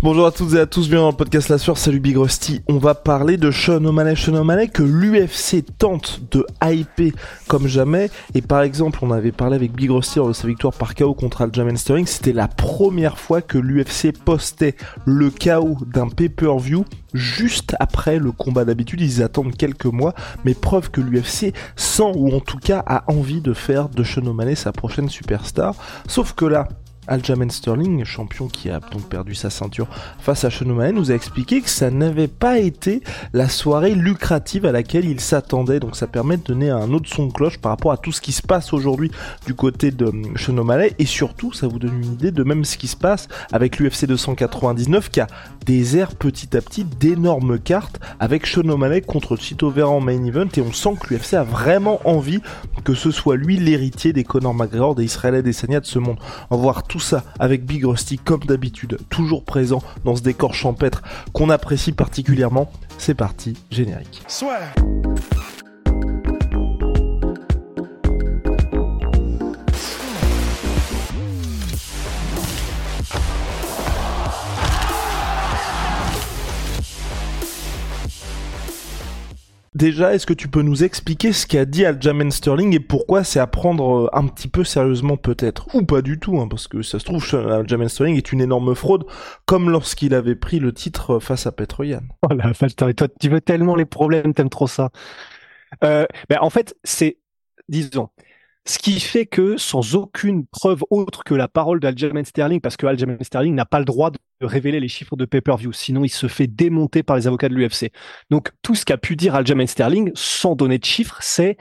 Bonjour à toutes et à tous, bienvenue dans le podcast La Sueur, salut Big Rusty. On va parler de Sean O'Malley. Sean O'Malley que l'UFC tente de hyper comme jamais. Et par exemple, on avait parlé avec Big Rusty lors de sa victoire par KO contre Aljamain Sterling. C'était la première fois que l'UFC postait le KO d'un pay-per-view juste après le combat d'habitude. Ils attendent quelques mois, mais preuve que l'UFC sent ou en tout cas a envie de faire de Sean O'Malley sa prochaine superstar. Sauf que là, Aljamain Sterling, champion qui a donc perdu sa ceinture face à Sean nous a expliqué que ça n'avait pas été la soirée lucrative à laquelle il s'attendait. Donc ça permet de donner un autre son de cloche par rapport à tout ce qui se passe aujourd'hui du côté de Sean et surtout ça vous donne une idée de même ce qui se passe avec l'UFC 299 qui a airs petit à petit d'énormes cartes avec Sean contre Chito Vera en main event et on sent que l'UFC a vraiment envie que ce soit lui l'héritier des Conor McGregor, des Israéliens, des Sanya de ce monde. On va voir tout ça avec Big Rusty comme d'habitude, toujours présent dans ce décor champêtre qu'on apprécie particulièrement. C'est parti, générique. Déjà, est-ce que tu peux nous expliquer ce qu'a dit Aljamain Sterling et pourquoi c'est à prendre euh, un petit peu sérieusement peut-être? Ou pas du tout, hein, parce que ça se trouve, Aljamain Sterling est une énorme fraude, comme lorsqu'il avait pris le titre euh, face à Petroyan. Oh la vache, toi tu veux tellement les problèmes, t'aimes trop ça. Euh, ben, en fait, c'est, disons, ce qui fait que, sans aucune preuve autre que la parole d'Aljamain Sterling, parce que Aljamain Sterling n'a pas le droit de révéler les chiffres de pay-per-view, sinon il se fait démonter par les avocats de l'UFC. Donc tout ce qu'a pu dire Aljamain Sterling, sans donner de chiffres, c'est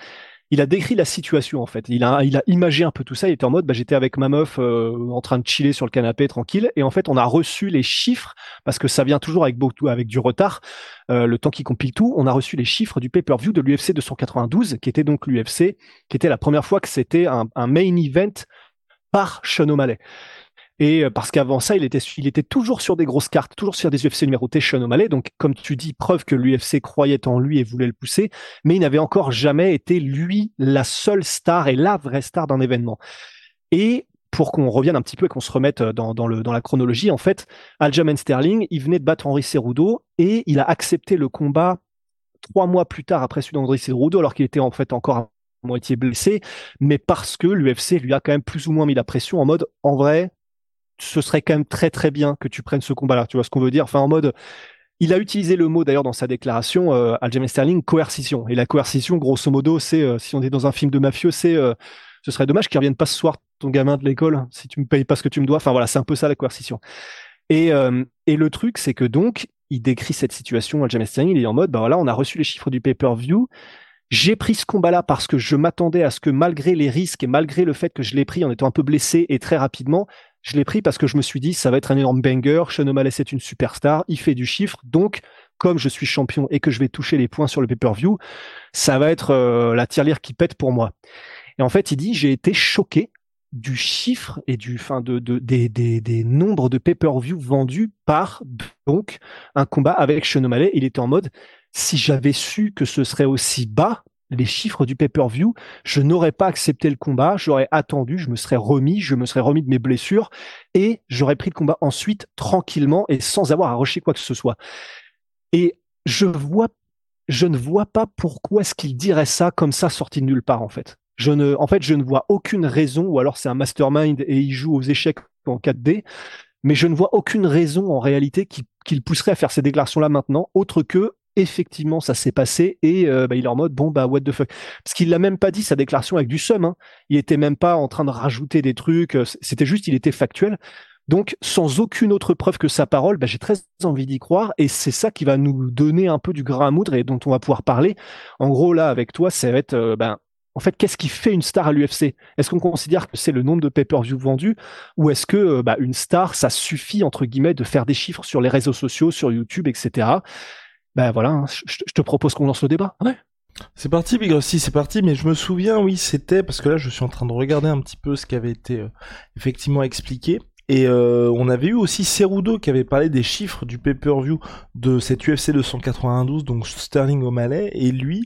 il a décrit la situation en fait. Il a, il imagé un peu tout ça. Il était en mode, bah, j'étais avec ma meuf euh, en train de chiller sur le canapé tranquille, et en fait, on a reçu les chiffres parce que ça vient toujours avec beaucoup, avec du retard. Euh, le temps qui compile tout, on a reçu les chiffres du pay-per-view de l'UFC 292, qui était donc l'UFC, qui était la première fois que c'était un, un main event par Sean O'Malley. Et euh, parce qu'avant ça, il était, il était toujours sur des grosses cartes, toujours sur des UFC numérotés Sean O'Malley. Donc, comme tu dis, preuve que l'UFC croyait en lui et voulait le pousser, mais il n'avait encore jamais été lui la seule star et la vraie star d'un événement. Et pour qu'on revienne un petit peu et qu'on se remette euh, dans, le, dans la chronologie, en fait, Aljamain Sterling, il venait de battre Henri Cerudo et il a accepté le combat trois mois plus tard après celui d'Henri Cerudo, alors qu'il était en fait encore à moitié blessé, mais parce que l'UFC lui a quand même plus ou moins mis la pression en mode, en vrai, ce serait quand même très très bien que tu prennes ce combat-là. Tu vois ce qu'on veut dire? Enfin, en mode, il a utilisé le mot d'ailleurs dans sa déclaration, euh, Sterling, coercition. Et la coercition, grosso modo, c'est euh, si on est dans un film de mafieux, c'est euh, ce serait dommage qu'il revienne pas ce soir ton gamin de l'école si tu me payes pas ce que tu me dois. Enfin voilà, c'est un peu ça la coercition. Et, euh, et le truc, c'est que donc, il décrit cette situation, Aljamain Sterling, il est en mode, bah voilà, on a reçu les chiffres du pay-per-view. J'ai pris ce combat-là parce que je m'attendais à ce que malgré les risques et malgré le fait que je l'ai pris en étant un peu blessé et très rapidement, je l'ai pris parce que je me suis dit, ça va être un énorme banger. Sean c'est une superstar. Il fait du chiffre. Donc, comme je suis champion et que je vais toucher les points sur le pay-per-view, ça va être euh, la tirelire qui pète pour moi. Et en fait, il dit, j'ai été choqué du chiffre et du fin de, de des, des, des nombres de pay-per-view vendus par donc un combat avec Sean. Il était en mode si j'avais su que ce serait aussi bas, les chiffres du pay-per-view, je n'aurais pas accepté le combat, j'aurais attendu, je me serais remis, je me serais remis de mes blessures et j'aurais pris le combat ensuite tranquillement et sans avoir à rusher quoi que ce soit. Et je vois, je ne vois pas pourquoi est-ce qu'il dirait ça comme ça sorti de nulle part en fait. Je ne, en fait, je ne vois aucune raison, ou alors c'est un mastermind et il joue aux échecs en 4D, mais je ne vois aucune raison en réalité qui, pousserait à faire ces déclarations-là maintenant, autre que effectivement ça s'est passé et euh, bah, il est en mode bon bah what the fuck parce qu'il l'a même pas dit sa déclaration avec du seum hein. il était même pas en train de rajouter des trucs euh, c'était juste il était factuel donc sans aucune autre preuve que sa parole bah, j'ai très envie d'y croire et c'est ça qui va nous donner un peu du grain à moudre et dont on va pouvoir parler en gros là avec toi ça va être euh, ben en fait, qu'est-ce qui fait une star à l'UFC Est-ce qu'on considère que c'est le nombre de pay-per-view vendus ou est-ce que euh, bah, une star, ça suffit entre guillemets de faire des chiffres sur les réseaux sociaux, sur YouTube, etc. Ben voilà, hein, je, te propose qu'on lance le débat. C'est parti, Big c'est parti. Mais je me souviens, oui, c'était parce que là, je suis en train de regarder un petit peu ce qui avait été euh, effectivement expliqué. Et euh, on avait eu aussi Cerudo qui avait parlé des chiffres du pay-per-view de cette UFC 292, donc Sterling O'Malley. Et lui,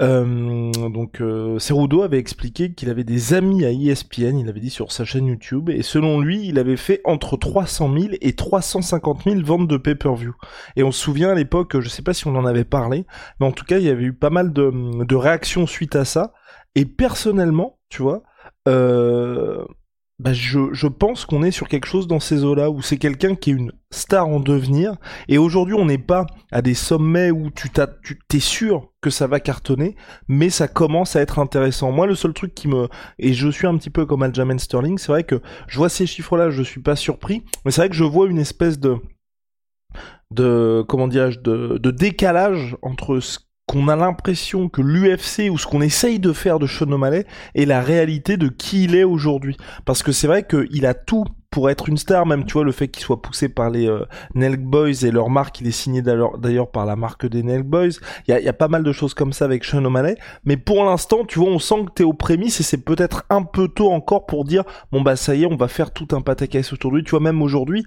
euh, donc euh, Cerudo avait expliqué qu'il avait des amis à ESPN, il avait dit sur sa chaîne YouTube. Et selon lui, il avait fait entre 300 000 et 350 000 ventes de pay-per-view. Et on se souvient à l'époque, je sais pas si on en avait parlé, mais en tout cas, il y avait eu pas mal de, de réactions suite à ça. Et personnellement, tu vois, euh, bah je, pense qu'on est sur quelque chose dans ces eaux-là, où c'est quelqu'un qui est une star en devenir, et aujourd'hui on n'est pas à des sommets où tu t'es sûr que ça va cartonner, mais ça commence à être intéressant. Moi le seul truc qui me, et je suis un petit peu comme Aljamain Sterling, c'est vrai que je vois ces chiffres-là, je suis pas surpris, mais c'est vrai que je vois une espèce de, de, comment dirais-je, de, de décalage entre ce qu'on a l'impression que l'UFC ou ce qu'on essaye de faire de Sean O'Malley est la réalité de qui il est aujourd'hui. Parce que c'est vrai qu'il a tout pour être une star, même tu vois le fait qu'il soit poussé par les euh, Nelk Boys et leur marque, il est signé d'ailleurs par la marque des Nelk Boys. Il y a, y a, pas mal de choses comme ça avec Sean O'Malley, mais pour l'instant, tu vois, on sent que t'es aux prémices et c'est peut-être un peu tôt encore pour dire bon bah ça y est, on va faire tout un pataquès aujourd'hui. Tu vois, même aujourd'hui,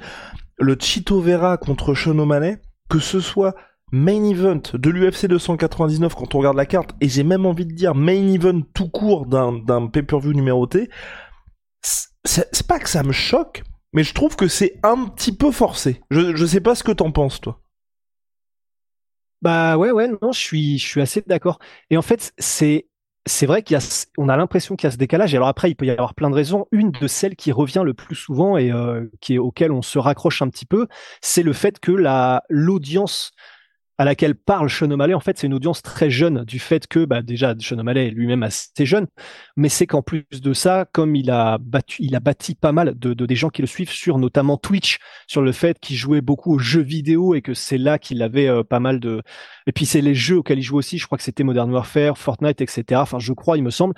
le Chito Vera contre Sean O'Malley, que ce soit main event de l'UFC 299 quand on regarde la carte, et j'ai même envie de dire main event tout court d'un pay-per-view numéroté, c'est pas que ça me choque, mais je trouve que c'est un petit peu forcé. Je, je sais pas ce que t'en penses, toi. Bah ouais, ouais, non, je suis, je suis assez d'accord. Et en fait, c'est, c'est vrai y a, a l'impression qu'il y a ce décalage. Et alors après, il peut y avoir plein de raisons. Une de celles qui revient le plus souvent et euh, qui auquel on se raccroche un petit peu, c'est le fait que la l'audience à laquelle parle Sean en fait, c'est une audience très jeune du fait que, bah, déjà, Sean est lui-même assez jeune, mais c'est qu'en plus de ça, comme il a battu, il a bâti pas mal de, de des gens qui le suivent sur notamment Twitch, sur le fait qu'il jouait beaucoup aux jeux vidéo et que c'est là qu'il avait euh, pas mal de, et puis c'est les jeux auxquels il joue aussi, je crois que c'était Modern Warfare, Fortnite, etc. Enfin, je crois, il me semble.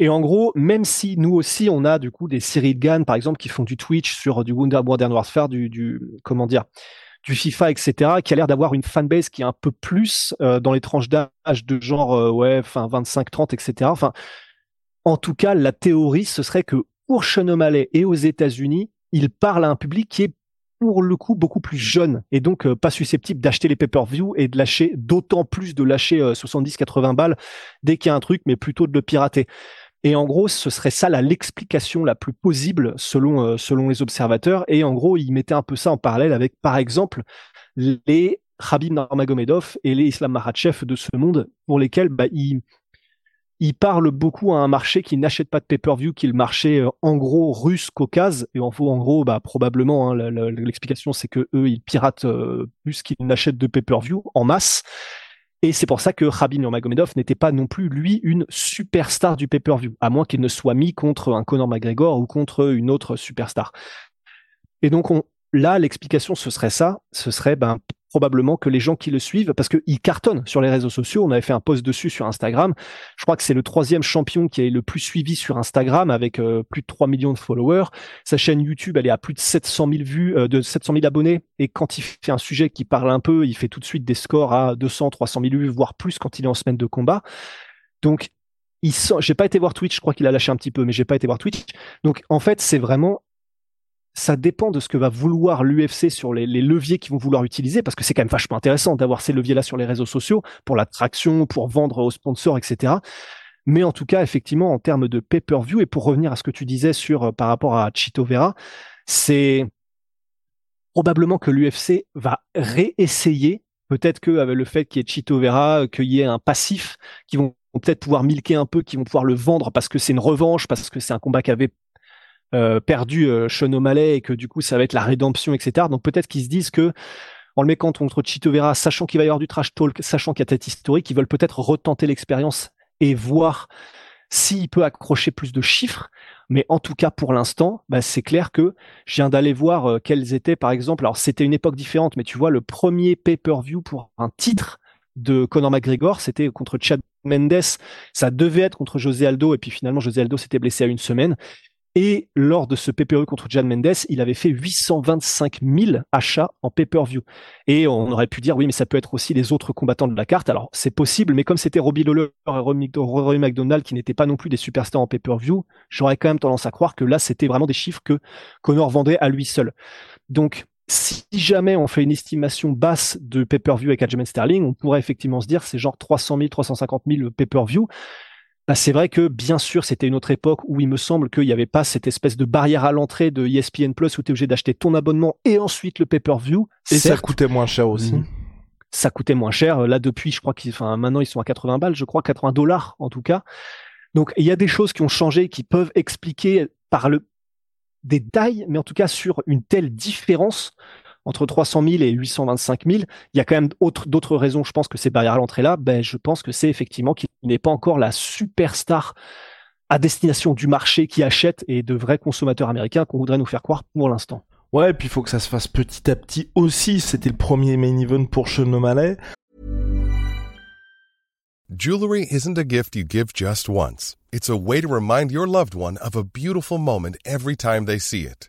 Et en gros, même si nous aussi, on a du coup des Cyril Gann, par exemple, qui font du Twitch sur du Modern Warfare, du, du comment dire, du FIFA, etc., qui a l'air d'avoir une fanbase qui est un peu plus euh, dans les tranches d'âge de genre euh, ouais, enfin 25, 30, etc. Enfin, en tout cas, la théorie, ce serait que pour et aux États-Unis, il parle à un public qui est pour le coup beaucoup plus jeune et donc euh, pas susceptible d'acheter les pay-per-view et de lâcher d'autant plus de lâcher 70-80 balles dès qu'il y a un truc, mais plutôt de le pirater. Et en gros, ce serait ça l'explication la plus possible selon euh, selon les observateurs. Et en gros, ils mettaient un peu ça en parallèle avec, par exemple, les Khabib Nurmagomedov et les Islam Makhachev de ce monde, pour lesquels bah, ils parlent beaucoup à un marché qui n'achète pas de pay-per-view, qui est le marché euh, en gros russe caucase et en, en gros bah probablement hein, l'explication c'est que eux ils piratent euh, plus qu'ils n'achètent de pay-per-view en masse et c'est pour ça que Khabib Nurmagomedov n'était pas non plus, lui, une superstar du pay-per-view, à moins qu'il ne soit mis contre un Conor McGregor ou contre une autre superstar. Et donc, on, là, l'explication, ce serait ça. Ce serait, ben, probablement que les gens qui le suivent, parce qu'il cartonne sur les réseaux sociaux, on avait fait un post dessus sur Instagram, je crois que c'est le troisième champion qui est le plus suivi sur Instagram avec euh, plus de 3 millions de followers. Sa chaîne YouTube, elle est à plus de 700 000 vues, euh, de 700 000 abonnés, et quand il fait un sujet qui parle un peu, il fait tout de suite des scores à 200, 300 000 vues, voire plus quand il est en semaine de combat. Donc, il j'ai pas été voir Twitch, je crois qu'il a lâché un petit peu, mais j'ai pas été voir Twitch. Donc, en fait, c'est vraiment ça dépend de ce que va vouloir l'UFC sur les, leviers qu'ils vont vouloir utiliser, parce que c'est quand même vachement intéressant d'avoir ces leviers-là sur les réseaux sociaux pour l'attraction, pour vendre aux sponsors, etc. Mais en tout cas, effectivement, en termes de pay-per-view, et pour revenir à ce que tu disais sur euh, par rapport à Chito Vera, c'est probablement que l'UFC va réessayer, peut-être qu'avec le fait qu'il y ait Chito Vera, qu'il y ait un passif, qui vont peut-être pouvoir milquer un peu, qui vont pouvoir le vendre parce que c'est une revanche, parce que c'est un combat qui avait perdu euh, Sean O'Malley et que du coup ça va être la rédemption, etc. Donc peut-être qu'ils se disent que en le mettant contre Chito Vera, sachant qu'il va y avoir du trash talk, sachant qu'il y a tête historique, ils veulent peut-être retenter l'expérience et voir s'il peut accrocher plus de chiffres. Mais en tout cas, pour l'instant, bah, c'est clair que je viens d'aller voir euh, quels étaient, par exemple, alors c'était une époque différente, mais tu vois, le premier pay-per-view pour un titre de Conor McGregor, c'était contre Chad Mendes. Ça devait être contre José Aldo, et puis finalement, José Aldo s'était blessé à une semaine. Et lors de ce pay-per-view contre Jan Mendes, il avait fait 825 000 achats en pay-per-view. Et on aurait pu dire, oui, mais ça peut être aussi les autres combattants de la carte. Alors, c'est possible, mais comme c'était Robbie Lawler et Rory McDonald qui n'étaient pas non plus des superstars en pay-per-view, j'aurais quand même tendance à croire que là, c'était vraiment des chiffres que Connor vendait à lui seul. Donc, si jamais on fait une estimation basse de pay-per-view avec Aljamain Sterling, on pourrait effectivement se dire c'est genre 300 000, 350 000 pay-per-view. Bah, c'est vrai que bien sûr, c'était une autre époque où il me semble qu'il n'y avait pas cette espèce de barrière à l'entrée de ESPN Plus où tu es obligé d'acheter ton abonnement et ensuite le pay-per-view. Et ça coûtait moins cher aussi. Mhm. Ça coûtait moins cher. Là, depuis, je crois qu'ils, enfin, maintenant, ils sont à 80 balles, je crois, 80 dollars en tout cas. Donc, il y a des choses qui ont changé, qui peuvent expliquer par le détail, mais en tout cas sur une telle différence entre 300 000 et 825 000, il y a quand même d'autres raisons. Je pense que ces barrières à l'entrée là, ben, je pense que c'est effectivement qu'il n'est pas encore la superstar à destination du marché qui achète et de vrais consommateurs américains qu'on voudrait nous faire croire pour l'instant. Ouais, et puis il faut que ça se fasse petit à petit aussi. C'était le premier main event pour Sean O'Malley. Jewelry isn't a gift you give just once. It's a way to remind your loved one of a beautiful moment every time they see it.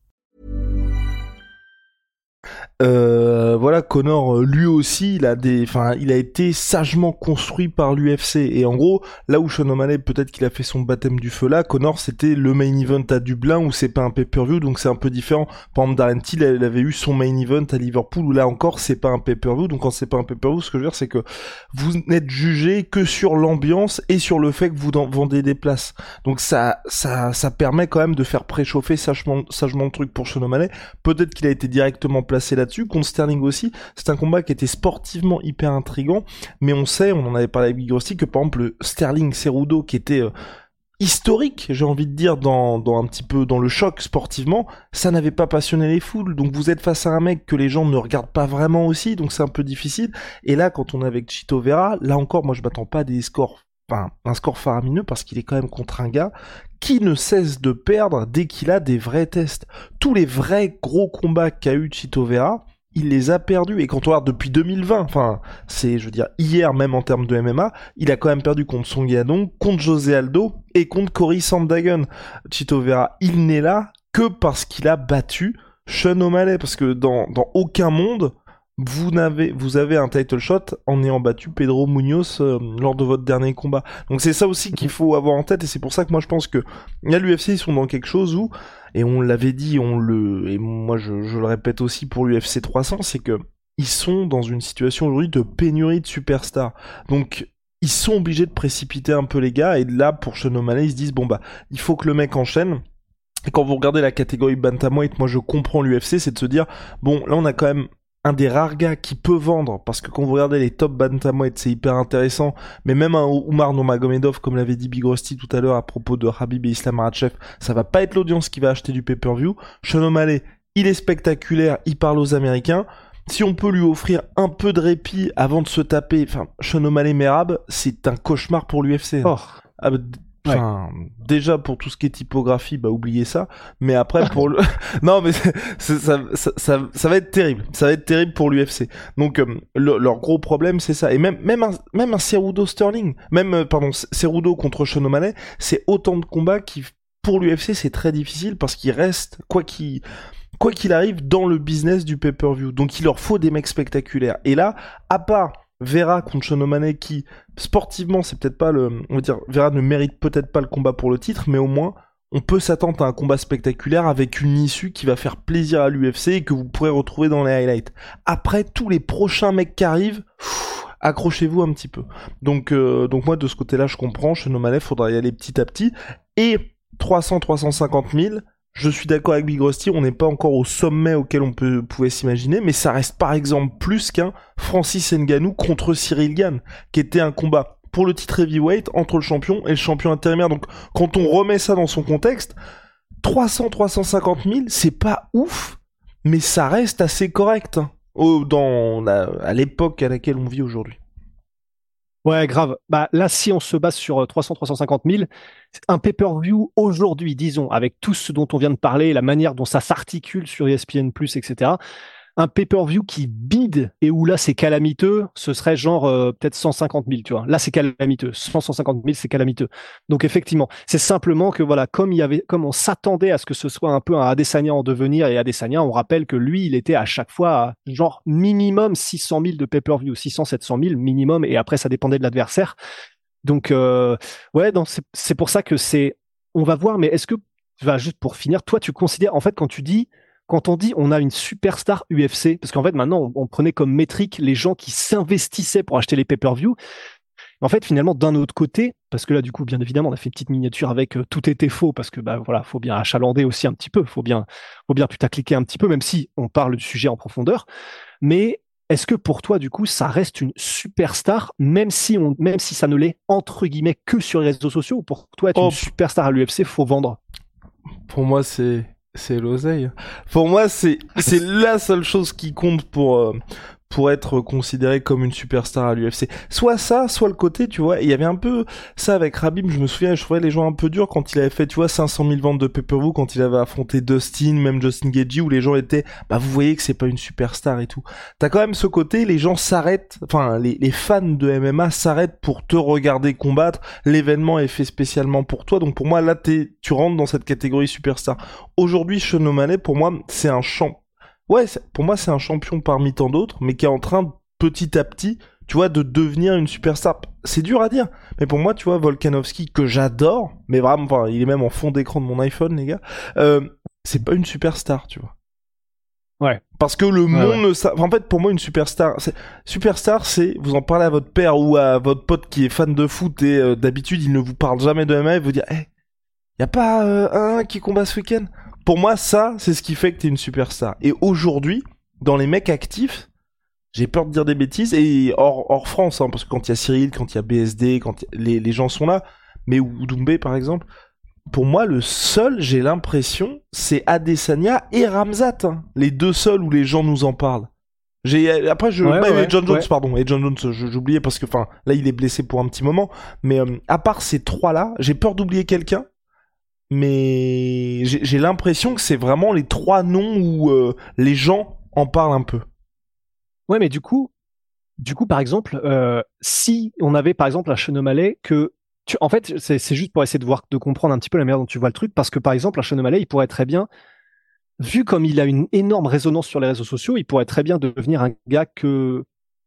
Euh, voilà, Connor, euh, lui aussi, il a il a été sagement construit par l'UFC. Et en gros, là où Sean O'Malley, peut-être qu'il a fait son baptême du feu là, Connor, c'était le main event à Dublin où c'est pas un pay-per-view, donc c'est un peu différent. Par exemple, Darren avait eu son main event à Liverpool où là encore, c'est pas un pay-per-view. Donc quand c'est pas un pay-per-view, ce que je veux dire, c'est que vous n'êtes jugé que sur l'ambiance et sur le fait que vous vendez des places. Donc ça, ça, ça permet quand même de faire préchauffer sagement, sagement le truc pour Sean O'Malley. Peut-être qu'il a été directement placé là Contre Sterling aussi, c'est un combat qui était sportivement hyper intrigant, mais on sait, on en avait parlé avec Big Rusty, que par exemple le Sterling Cerudo qui était euh, historique, j'ai envie de dire, dans, dans un petit peu dans le choc sportivement, ça n'avait pas passionné les foules. Donc vous êtes face à un mec que les gens ne regardent pas vraiment aussi, donc c'est un peu difficile. Et là, quand on est avec Chito Vera, là encore, moi je m'attends pas à des scores Enfin, un score faramineux parce qu'il est quand même contre un gars qui ne cesse de perdre dès qu'il a des vrais tests. Tous les vrais gros combats qu'a eu Chito Vera, il les a perdus. Et quand on regarde depuis 2020, enfin, c'est, je veux dire, hier même en termes de MMA, il a quand même perdu contre Song Yadong, contre José Aldo et contre Cory Sandhagen. Chito Vera, il n'est là que parce qu'il a battu Sean O'Malley, parce que dans, dans aucun monde, vous avez, vous avez un title shot en ayant battu Pedro Munoz euh, lors de votre dernier combat. Donc c'est ça aussi qu'il faut avoir en tête et c'est pour ça que moi je pense que l'UFC ils sont dans quelque chose où et on l'avait dit, on le et moi je, le répète aussi pour l'UFC 300, c'est que ils sont dans une situation aujourd'hui de pénurie de superstars. Donc ils sont obligés de précipiter un peu les gars et là pour O'Malley ils se disent bon bah il faut que le mec enchaîne. Et quand vous regardez la catégorie bantamweight, moi je comprends l'UFC, c'est de se dire bon là on a quand même un des rares gars qui peut vendre, parce que quand vous regardez les top bantamweight, c'est hyper intéressant, mais même un Oumar Nomagomedov, comme l'avait dit Big Rusty tout à l'heure à propos de Habib et Islam ça va pas être l'audience qui va acheter du pay-per-view. Sean O'Malley, il est spectaculaire, il parle aux Américains. Si on peut lui offrir un peu de répit avant de se taper, enfin, Sean O'Malley Merab, c'est un cauchemar pour l'UFC. Oh. Déjà pour tout ce qui est typographie, bah oubliez ça. Mais après pour le, non mais ça, ça, ça, ça, va être terrible. Ça va être terrible pour l'UFC. Donc euh, leur gros problème c'est ça. Et même même un même un Cerudo Sterling, même euh, pardon Cerudo contre Sean c'est autant de combats qui pour l'UFC c'est très difficile parce qu'il reste quoi qu'il quoi qu'il arrive dans le business du pay-per-view. Donc il leur faut des mecs spectaculaires. Et là, à part Vera contre Shonomane qui sportivement c'est peut-être pas le on va dire Vera ne mérite peut-être pas le combat pour le titre mais au moins on peut s'attendre à un combat spectaculaire avec une issue qui va faire plaisir à l'UFC et que vous pourrez retrouver dans les highlights. Après tous les prochains mecs qui arrivent, accrochez-vous un petit peu. Donc euh, donc moi de ce côté-là je comprends, Shonomane faudra y aller petit à petit et 300 350 000 je suis d'accord avec Big Rusty, on n'est pas encore au sommet auquel on pouvait s'imaginer, mais ça reste par exemple plus qu'un Francis Ngannou contre Cyril Gann, qui était un combat pour le titre heavyweight entre le champion et le champion intérimaire. Donc quand on remet ça dans son contexte, 300, 350 000, c'est pas ouf, mais ça reste assez correct hein, dans à l'époque à laquelle on vit aujourd'hui. Ouais, grave. Bah là, si on se base sur 300, 350 000, un pay-per-view aujourd'hui, disons, avec tout ce dont on vient de parler, la manière dont ça s'articule sur ESPN+, etc un pay-per-view qui bide et où là c'est calamiteux, ce serait genre euh, peut-être 150 000, tu vois. Là c'est calamiteux, 100, 150 000 c'est calamiteux. Donc effectivement, c'est simplement que voilà, comme il avait, comme on s'attendait à ce que ce soit un peu un Adesanya en devenir et Adesanya, on rappelle que lui il était à chaque fois à genre minimum 600 000 de pay-per-view, 600, 700 000 minimum et après ça dépendait de l'adversaire. Donc euh, ouais, c'est pour ça que c'est, on va voir, mais est-ce que, va juste pour finir, toi tu considères en fait quand tu dis quand on dit on a une superstar UFC, parce qu'en fait maintenant on, prenait comme métrique les gens qui s'investissaient pour acheter les pay-per-view. En fait, finalement, d'un autre côté, parce que là, du coup, bien évidemment, on a fait une petite miniature avec euh, tout était faux, parce que bah voilà, faut bien achalander aussi un petit peu, faut bien, faut bien putacliquer un petit peu, même si on parle du sujet en profondeur. Mais est-ce que pour toi, du coup, ça reste une superstar, même si on, même si ça ne l'est entre guillemets que sur les réseaux sociaux, ou pour toi, être une oh. superstar à l'UFC, faut vendre? Pour moi, c'est c'est l'oseille. Pour moi, c'est la seule chose qui compte pour euh, pour être considéré comme une superstar à l'UFC. Soit ça, soit le côté, tu vois. Il y avait un peu ça avec Rabib, je me souviens, je trouvais les gens un peu durs quand il avait fait, tu vois, 500 000 ventes de pay-per-view, quand il avait affronté Dustin, même Justin Gagey, où les gens étaient, bah vous voyez que c'est pas une superstar et tout. T'as quand même ce côté, les gens s'arrêtent, enfin les, fans de MMA s'arrêtent pour te regarder combattre. L'événement est fait spécialement pour toi, donc pour moi là tu rentres dans cette catégorie superstar. Aujourd'hui, Sean O'Malley, pour moi, c'est un champ ouais, pour moi, c'est un champion parmi tant d'autres, mais qui est en train, petit à petit, tu vois, de devenir une superstar. C'est dur à dire, mais pour moi, tu vois, Volkanovski, que j'adore, mais vraiment, enfin, il est même en fond d'écran de mon iPhone, les gars, euh, c'est pas une superstar, tu vois. Ouais. Parce que le monde ne en fait, pour moi, une superstar, c'est, superstar, c'est, vous en parlez à votre père ou à votre pote qui est fan de foot et euh, d'habitude, il ne vous parle jamais de MMA, il vous dire, eh, y a pas euh, un qui combat ce week-end? Pour moi, ça, c'est ce qui fait que t'es une superstar. Et aujourd'hui, dans les mecs actifs, j'ai peur de dire des bêtises, et hors, hors France, hein, parce que quand il y a Cyril, quand il y a BSD, quand les, les, gens sont là, mais Doumbé par exemple, pour moi, le seul, j'ai l'impression, c'est Adesanya et Ramzat. Hein. les deux seuls où les gens nous en parlent. J'ai après je ouais, John Jones pardon et John Jones j'oubliais parce que enfin là il est blessé pour un petit moment mais euh, à part ces trois là j'ai peur d'oublier quelqu'un mais j'ai l'impression que c'est vraiment les trois noms où euh, les gens en parlent un peu. Ouais, mais du coup, du coup, par exemple, euh, si on avait par exemple un Chenomalais que en fait, c'est juste pour essayer de voir, de comprendre un petit peu la manière dont tu vois le truc, parce que par exemple, un Chenomalais, il pourrait très bien, vu comme il a une énorme résonance sur les réseaux sociaux, il pourrait très bien devenir un gars que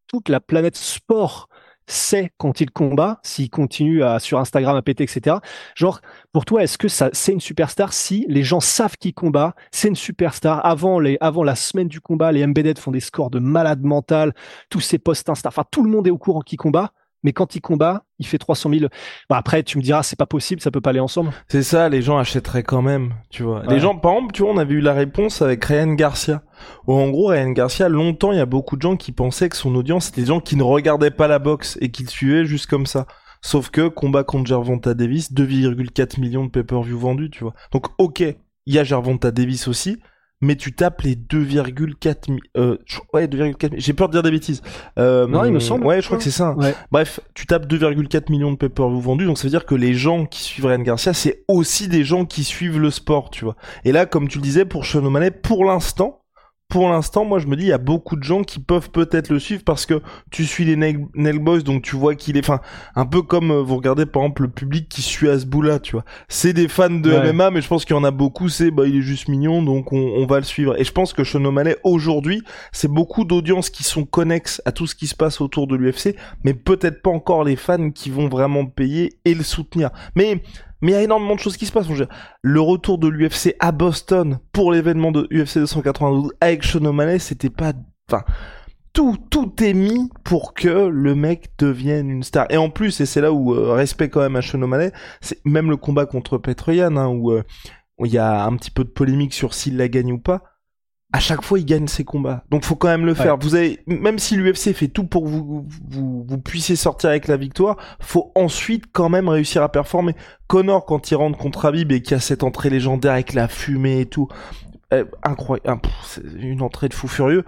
toute la planète sport sait quand il combat, s'il continue à, sur Instagram à péter, etc. Genre, pour toi, est-ce que ça, c'est une superstar si les gens savent qu'il combat, c'est une superstar. Avant les, avant la semaine du combat, les MBD font des scores de malade mental, tous ces posts Insta, enfin, tout le monde est au courant qu'il combat? Mais quand il combat, il fait 300 000. Bah après, tu me diras, c'est pas possible, ça peut pas aller ensemble. C'est ça, les gens achèteraient quand même, tu vois. Les gens, par exemple, tu vois, on avait eu la réponse avec Ryan Garcia. Où en gros, Ryan Garcia, longtemps, il y a beaucoup de gens qui pensaient que son audience, c'était des gens qui ne regardaient pas la boxe et qui le suivaient juste comme ça. Sauf que combat contre Gervonta Davis, 2,4 millions de pay-per-view vendus, tu vois. Donc, ok, il y a Gervonta Davis aussi, mais tu tapes les 2,4 euh, ouais 2,4 j'ai peur de dire des bêtises. Euh, non il me semble. ouais je crois que c'est ça. Bref tu tapes 2,4 millions de pay-per-view vendus donc ça veut dire que les gens qui suivent Ryan Garcia c'est aussi des gens qui suivent le sport tu vois. Et là comme tu le disais pour Sean pour l'instant pour l'instant, moi, je me dis, il y a beaucoup de gens qui peuvent peut-être le suivre parce que tu suis les Nail, Boys, donc tu vois qu'il est, enfin, un peu comme euh, vous regardez par exemple le public qui suit Asboula, tu vois. C'est des fans de MMA, mais je pense qu'il y en a beaucoup, c'est, bah, il est juste mignon, donc on, va le suivre. Et je pense que Sean O'Malley, aujourd'hui, c'est beaucoup d'audiences qui sont connexes à tout ce qui se passe autour de l'UFC, mais peut-être pas encore les fans qui vont vraiment payer et le soutenir. Mais mais il y a énormément de choses qui se passent. Le retour de l'UFC à Boston pour l'événement de UFC 292 avec Sean c'était pas, enfin, tout, tout est mis pour que le mec devienne une star. Et en plus, et c'est là où euh, respect quand même à Sean c'est même le combat contre Petroyan, hein, où euh, il y a un petit peu de polémique sur s'il la gagne ou pas. À chaque fois il gagne ses combats. Donc faut quand même le faire. Vous avez même si l'UFC fait tout pour que vous, vous vous puissiez sortir avec la victoire, faut ensuite quand même réussir à performer. Connor quand il rentre contre Habib et qu'il a cette entrée légendaire avec la fumée et tout, euh, incroyable, une entrée de fou furieux.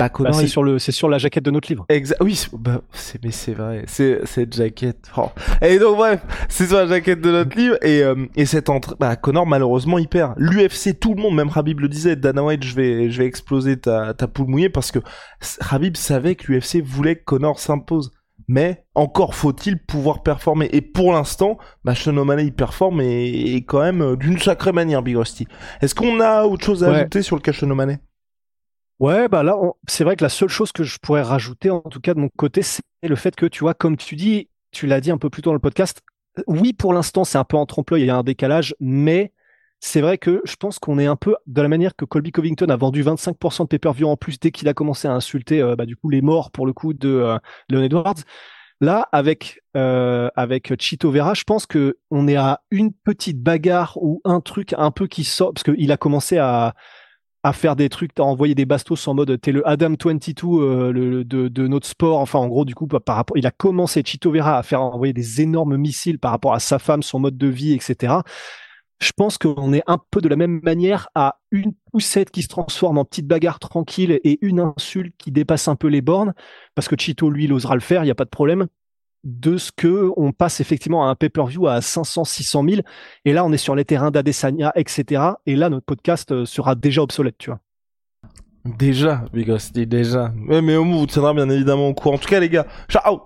Bah, bah c'est sur le, c'est sur la jaquette de notre livre. Exact. Oui, bah, c'est, mais c'est vrai. C'est cette jaquette. Oh. Et donc bref, c'est sur la jaquette de notre livre et euh, et cette entrée. Bah, Connor malheureusement il perd. L'UFC, tout le monde, même Habib le disait. Dana White, je vais, je vais exploser ta ta poule mouillée parce que Habib savait que l'UFC voulait que Connor s'impose. Mais encore faut-il pouvoir performer. Et pour l'instant, bah, Sean O'Malley il performe et, et quand même euh, d'une sacrée manière, Big Rusty. Est-ce qu'on a autre chose à ajouter sur le cas Sean O'Malley? Ouais, bah là, c'est vrai que la seule chose que je pourrais rajouter, en tout cas de mon côté, c'est le fait que, tu vois, comme tu dis, tu l'as dit un peu plus tôt dans le podcast, oui, pour l'instant, c'est un peu en trompe il y a un décalage, mais c'est vrai que je pense qu'on est un peu de la manière que Colby Covington a vendu 25% de pay-per-view en plus dès qu'il a commencé à insulter, euh, bah, du coup, les morts pour le coup de euh, Leon Edwards. Là, avec euh, avec Chito Vera, je pense que on est à une petite bagarre ou un truc un peu qui sort parce qu'il a commencé à à faire des trucs, à envoyer des bastos en mode t'es le Adam 22 euh, de, notre sport. Enfin, en gros, du coup, par rapport, il a commencé Chito Vera à faire envoyer des énormes missiles par rapport à sa femme, son mode de vie, etc. Je pense qu'on est un peu de la même manière à une poussette qui se transforme en petite bagarre tranquille et une insulte qui dépasse un peu les bornes, parce que Chito, lui, il osera le faire, il n'y a pas de problème de ce que on passe effectivement à un pay-per-view à 500, 600 000. Et là, on est sur les terrains d'Adesanya, etc. Et là, notre podcast euh, sera déjà obsolète, tu vois. Déjà, Big déjà. Mais, mais moins, vous tiendra bien évidemment au courant. En tout cas, les gars,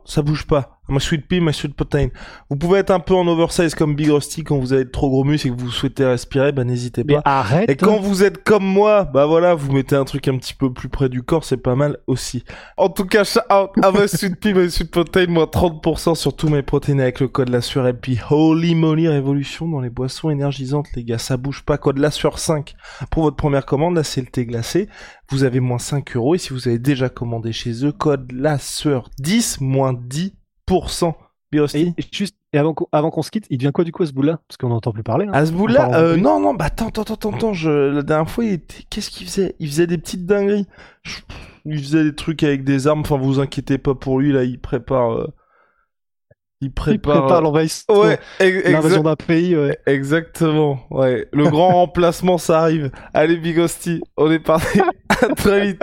ça bouge pas my sweet pea, my sweet protein. Vous pouvez être un peu en oversize comme Big Rusty quand vous avez trop gros muscles et que vous souhaitez respirer, bah n'hésitez pas. arrête. Et quand vous êtes comme moi, bah voilà, vous mettez un truc un petit peu plus près du corps, c'est pas mal aussi. En tout cas, shout out à my sweet pea, my sweet protein, moi 30% sur tous mes protéines avec le code la sueur et puis holy moly révolution dans les boissons énergisantes, les gars, ça bouge pas, code la sueur 5 pour votre première commande, là c'est le thé glacé. Vous avez moins 5 euros et si vous avez déjà commandé chez eux, code la sueur 10 moins 10 et, juste, et avant, avant qu'on se quitte, il devient quoi du coup bout-là? Parce qu'on n'entend plus parler. Hein. À ce bout-là euh, Non, non, bah attends, attends, attends, attends. Je... La dernière fois, il était... qu'est-ce qu'il faisait? Il faisait des petites dingueries. Il faisait des trucs avec des armes. Enfin, vous inquiétez pas pour lui, là, il prépare. Euh, il prépare, euh, l'envahissement. Ouais, l'invasion d'un pays. Ouais. Exactement. Ouais, le grand remplacement, ça arrive. Allez, Bigosti, on est parti. à très vite.